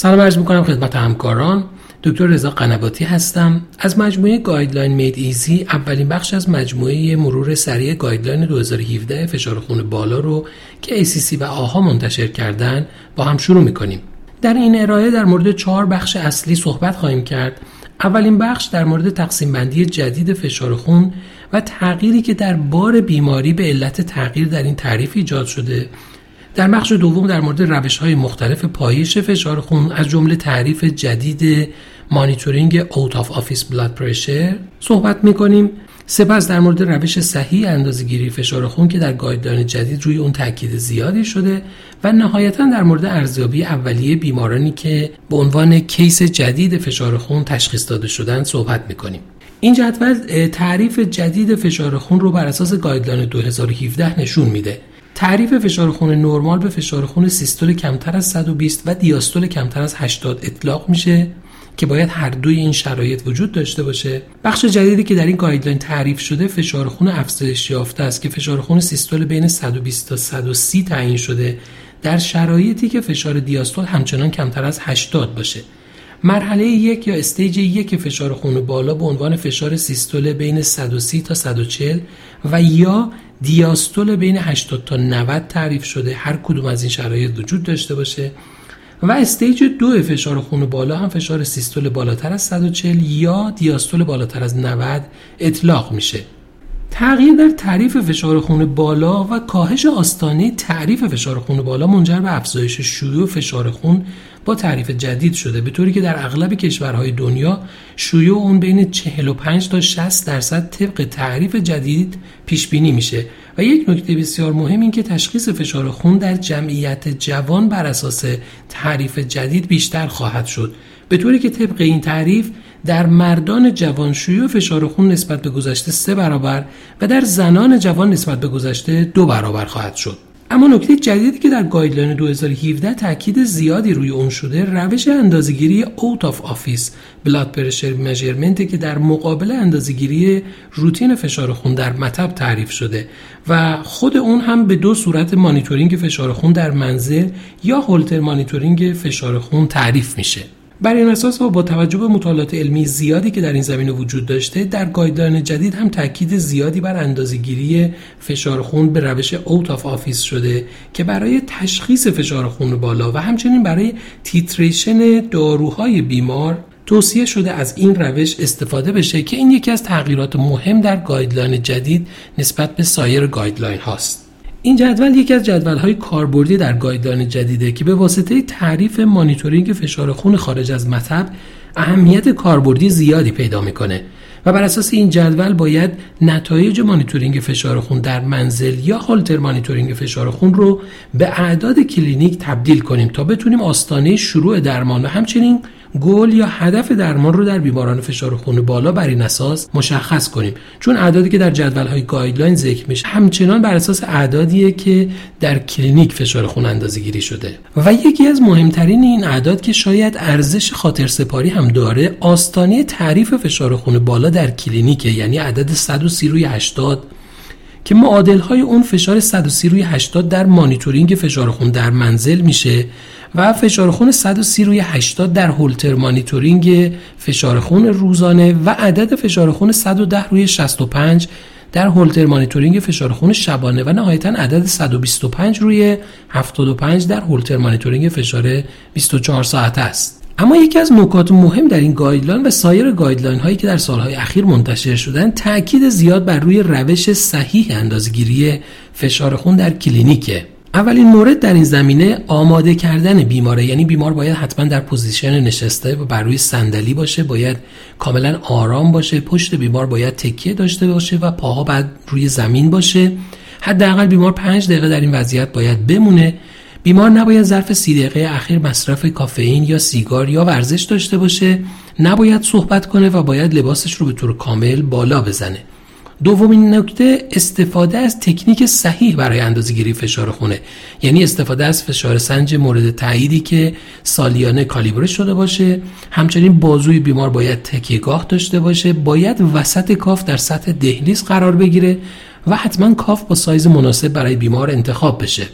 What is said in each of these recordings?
سلام عرض می‌کنم خدمت همکاران. دکتر رضا قنباتی هستم. از مجموعه Guideline Made Easy اولین بخش از مجموعه مرور سریع guideline 2017 فشار خون بالا رو که ACC و AHA منتشر کردن با هم شروع می‌کنیم. در این ارائه در مورد چهار بخش اصلی صحبت خواهیم کرد. اولین بخش در مورد تقسیم بندی جدید فشار خون و تغییری که در بار بیماری به علت تغییر در این تعریف ایجاد شده در بخش دوم در مورد روش های مختلف پایش فشار خون از جمله تعریف جدید monitoring out of office blood pressure صحبت می کنیم سپس در مورد روش صحیح اندازهگیری فشار خون که در guideline جدید روی اون تاکید زیادی شده و نهایتا در مورد ارزیابی اولیه بیمارانی که به عنوان case جدید فشار خون تشخیص داده شدن صحبت می کنیم. این جدول تعریف جدید فشار خون رو بر اساس guideline 2017 نشون میده تعریف فشار خون نرمال به فشار خون سیستول کمتر از 120 و دیاستول کمتر از 80 اطلاق میشه که باید هر دوی این شرایط وجود داشته باشه. بخش جدیدی که در این guideline تعریف شده فشار خون افزایش یافته است که فشار خون سیستول بین 120 تا 130 تعیین شده در شرایطی که فشار دیاستول همچنان کمتر از 80 باشه. مرحله یک یا stage یک فشار خون بالا به عنوان فشار سیستول بین 130 تا 140 و یا دیاستول بین 80 تا 90 تعریف شده. هر کدوم از این شرایط وجود داشته باشه. و استیج دو فشار خون بالا هم فشار سیستول بالاتر از 140 یا دیاستول بالاتر از 90 اطلاق میشه. تغییر در تعریف فشار خون بالا و کاهش آستانه تعریف فشار خون بالا منجر به افزایش شیوع فشار خون با تعریف جدید شده به طوری که در اغلب کشورهای دنیا شیوع اون بین 45 تا 60 درصد طبق تعریف جدید پیش بینی میشه. و یک نکته بسیار مهم این که تشخیص فشار خون در جمعیت جوان بر اساس تعریف جدید بیشتر خواهد شد. به طوری که طبق این تعریف در مردان جوان شیوع فشار خون نسبت به گذشته سه برابر و در زنان جوان نسبت به گذشته دو برابر خواهد شد. اما نکته جدیدی که در guideline 2017 تاکید زیادی روی اون شده روش اندازهگیری out of office blood pressure measurement که در مقابل اندازهگیری روتین فشار خون در مطب تعریف شده و خود اون هم به دو صورت مانیتورینگ فشار خون در منزل یا Holter monitoring فشار خون تعریف میشه. بر این اساس و با توجه به مطالعات علمی زیادی که در این زمینه وجود داشته در guideline جدید هم تاکید زیادی بر اندازهگیری فشار خون به روش out of office شده که برای تشخیص فشار خون بالا و همچنین برای titration داروهای بیمار توصیه شده از این روش استفاده بشه که این یکی از تغییرات مهم در guideline جدید نسبت به سایر guideline هاست. این جدول یکی از های کاربردی در guideline جدیده که به واسطه تعریف مانیتورینگ فشار خون خارج از مطب اهمیت کاربردی زیادی پیدا می‌کنه و بر اساس این جدول باید نتایج مانیتورینگ فشار خون در منزل یا Holter monitoring فشار خون رو به اعداد کلینیک تبدیل کنیم تا بتونیم آستانه شروع درمان و همچنین گل یا هدف درمان رو در بیماران فشار خون بالا بر این اساس مشخص کنیم. چون اعدادی که در جدول های guideline ذکر میشه همچنان بر اساس اعدادیه که در کلینیک فشار خون اندازه گیری شده. و یکی از مهمترین این اعداد که شاید ارزش خاطر سپاری هم داره آستانه تعریف فشار خون بالا در کلینیکه یعنی عدد 130 روی 80 که معادل های اون فشار 130 روی 80 در مانیتورینگ فشار خون در منزل میشه. و فشار خون 130 روی 80 در Holter monitoring فشار خون روزانه و عدد فشار خون 110 روی 65 در Holter monitoring فشار خون شبانه و نهایتا عدد 125 روی 75 در Holter monitoring فشار 24 ساعته است. اما یکی از نکات مهم در این guideline و سایر guideline هایی که در سالهای اخیر منتشر شدن تاکید زیاد بر روی روش صحیح اندازگیری فشار خون در کلینیکه اولین مورد در این زمینه آماده کردن بیماره. یعنی بیمار باید حتما در position نشسته و بر روی صندلی باشه باید کاملا آرام باشه پشت بیمار باید تکیه داشته باشه و پاها باید روی زمین باشه. حداقل بیمار پنج دقیقه در این وضعیت باید بمونه. بیمار نباید ظرف سی دقیقه اخیر مصرف کافئین یا سیگار یا ورزش داشته باشه. نباید صحبت کنه و باید لباسش رو به طور کامل بالا بزنه. دومین نکته استفاده از تکنیک صحیح برای اندازهگیری فشار خونه. یعنی استفاده از فشار سنج مورد تاییدی که سالیانه کالیبره شده باشه. همچنین بازوی بیمار باید تکیهگاه داشته باشه. باید وسط کاف در سطح دهلیز قرار بگیره و حتما کاف با سایز مناسب برای بیمار انتخاب بشه.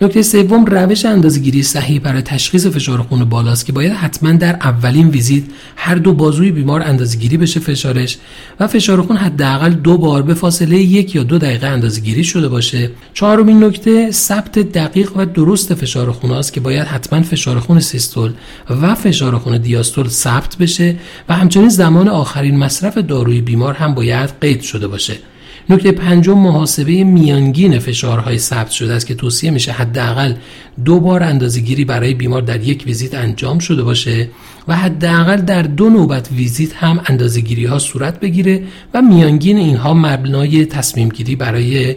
نکته سوم روش اندازهگیری صحیح برای تشخیص فشار خون بالاست که باید حتما در اولین ویزیت هر دو بازوی بیمار اندازهگیری بشه فشارش و فشار خون حداقل دو بار به فاصله یک یا دو دقیقه اندازهگیری شده باشه. چهارمین نکته ثبت دقیق و درست فشار خون است که باید حتما فشار خون سیستول و فشار خون دیاستول ثبت بشه و همچنین زمان آخرین مصرف داروی بیمار هم باید قید شده باشه. نکته پنجم محاسبه میانگین فشارهای ثبت شده است که توصیه میشه حداقل دو بار اندازهگیری برای بیمار در یک ویزیت انجام شده باشه و حداقل در دو نوبت ویزیت هم اندازهگیری ها صورت بگیره و میانگین اینها مبنای تصمیم گیری برای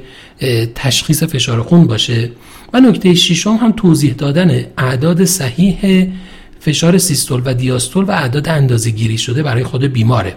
تشخیص فشار خون باشه. و نکته ششم هم توضیح دادن اعداد صحیح فشار سیستول و دیاستول و اعداد اندازهگیری شده برای خود بیماره.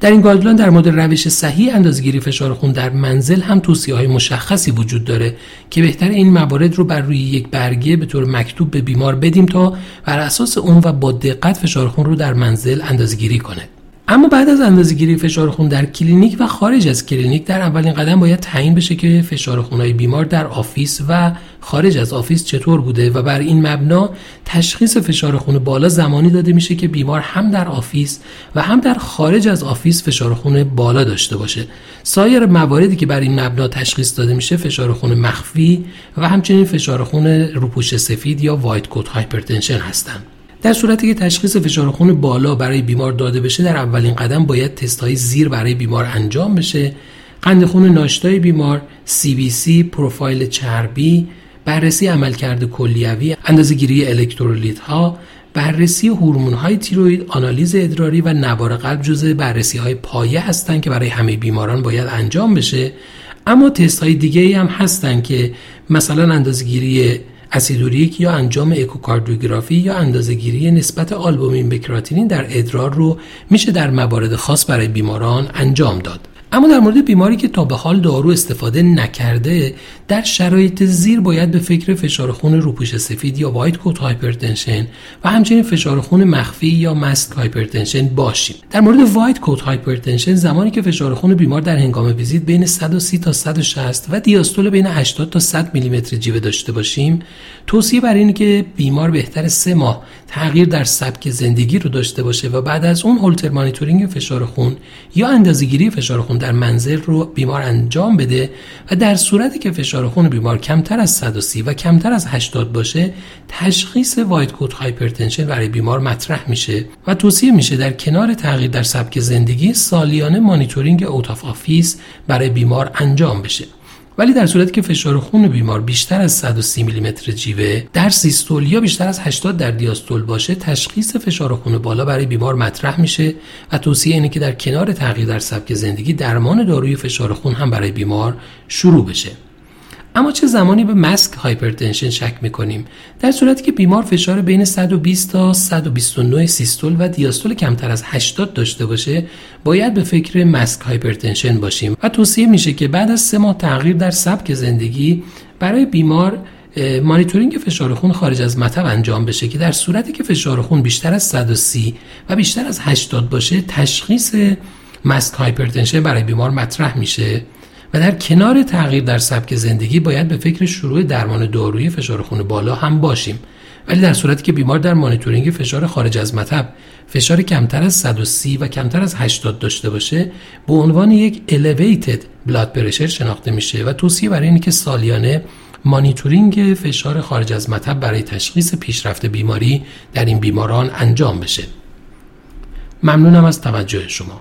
در این guideline در مورد روش صحیح اندازهگیری فشار خون در منزل هم توصیه های مشخصی وجود داره که بهتر این موارد رو بر روی یک برگه به طور مکتوب به بیمار بدیم تا بر اساس اون و با دقت فشار خون رو در منزل اندازهگیری کنه. اما بعد از اندازهگیری فشار خون در کلینیک و خارج از کلینیک در اولین قدم باید تعیین بشه که فشار خونهای بیمار در office و خارج از office چطور بوده و بر این مبنا تشخیص فشار خون بالا زمانی داده میشه که بیمار هم در office و هم در خارج از office فشار خون بالا داشته باشه. سایر مواردی که بر این مبنا تشخیص داده میشه فشار خون مخفی و همچنین فشار خون روپوش سفید یا white coat hypertension هستند. در صورتی که تشخیص فشار خون بالا برای بیمار داده بشه در اولین قدم باید تست های زیر برای بیمار انجام بشه. قند خون ناشتای بیمار CBC پروفایل چربی بررسی عملکرد کلیوی اندازهگیری الکترولیت ها بررسی هورمون های تیروید آنالیز ادراری و نوار قلب جزء بررسی های پایه هستند که برای همه بیماران باید انجام بشه. اما تست های دیگه هم هستند که مثلا اندازهگیری اسید اوریک یا انجام اکوکاردیوگرافی یا اندازهگیری نسبت آلبومین به کراتینین در ادرار رو میشه در موارد خاص برای بیماران انجام داد. اما در مورد بیماری که تا به حال دارو استفاده نکرده در شرایط زیر باید به فکر فشار خون روپوش سفید یا white coat hypertension و همچنین فشار خون مخفی یا masked hypertension باشیم. در مورد white coat hypertension زمانی که فشار خون بیمار در هنگام ویزیت بین 130 تا 160 و دیاستول بین 80 تا 100 میلیمتر جیوه داشته باشیم توصیه بر اینه که بیمار بهتر سه ماه تغییر در سبک زندگی رو داشته باشه و بعد از اون هولتر مانیتورینگ فشار خون یا اندازهگیری فشار خون در منزل رو بیمار انجام بده و در صورتی که فشار خون بیمار کمتر از 130 و کمتر از 80 باشه تشخیص white coat hypertension برای بیمار مطرح میشه و توصیه میشه در کنار تغییر در سبک زندگی سالیانه مانیتورینگ out of office برای بیمار انجام بشه. ولی در صورتی که فشار خون بیمار بیشتر از 130 میلیمتر جیوه در سیستول یا بیشتر از 80 در دیاستول باشه تشخیص فشار خون بالا برای بیمار مطرح میشه و توصیه اینه که در کنار تغییر در سبک زندگی درمان داروی فشار خون هم برای بیمار شروع بشه. اما چه زمانی به masked hypertension شک می‌کنیم؟ در صورتی که بیمار فشار بین 120 تا 129 سیستول و دیاستول کمتر از 80 داشته باشه باید به فکر masked hypertension باشیم. و توصیه میشه که بعد از سه ماه تغییر در سبک زندگی برای بیمار مانیتورینگ فشار خون خارج از مطب انجام بشه که در صورتی که فشار خون بیشتر از 130 و بیشتر از 80 باشه تشخیص masked hypertension برای بیمار مطرح میشه. و در کنار تغییر در سبک زندگی باید به فکر شروع درمان دارویی فشار خون بالا هم باشیم. ولی در صورتی که بیمار در مانیتورینگ فشار خارج از مطب فشار کمتر از 130 و کمتر از 80 داشته باشه به عنوان یک elevated blood pressure شناخته میشه و توصیه برای اینه که سالیانه مانیتورینگ فشار خارج از مطب برای تشخیص پیشرفت بیماری در این بیماران انجام بشه. ممنونم از توجه شما.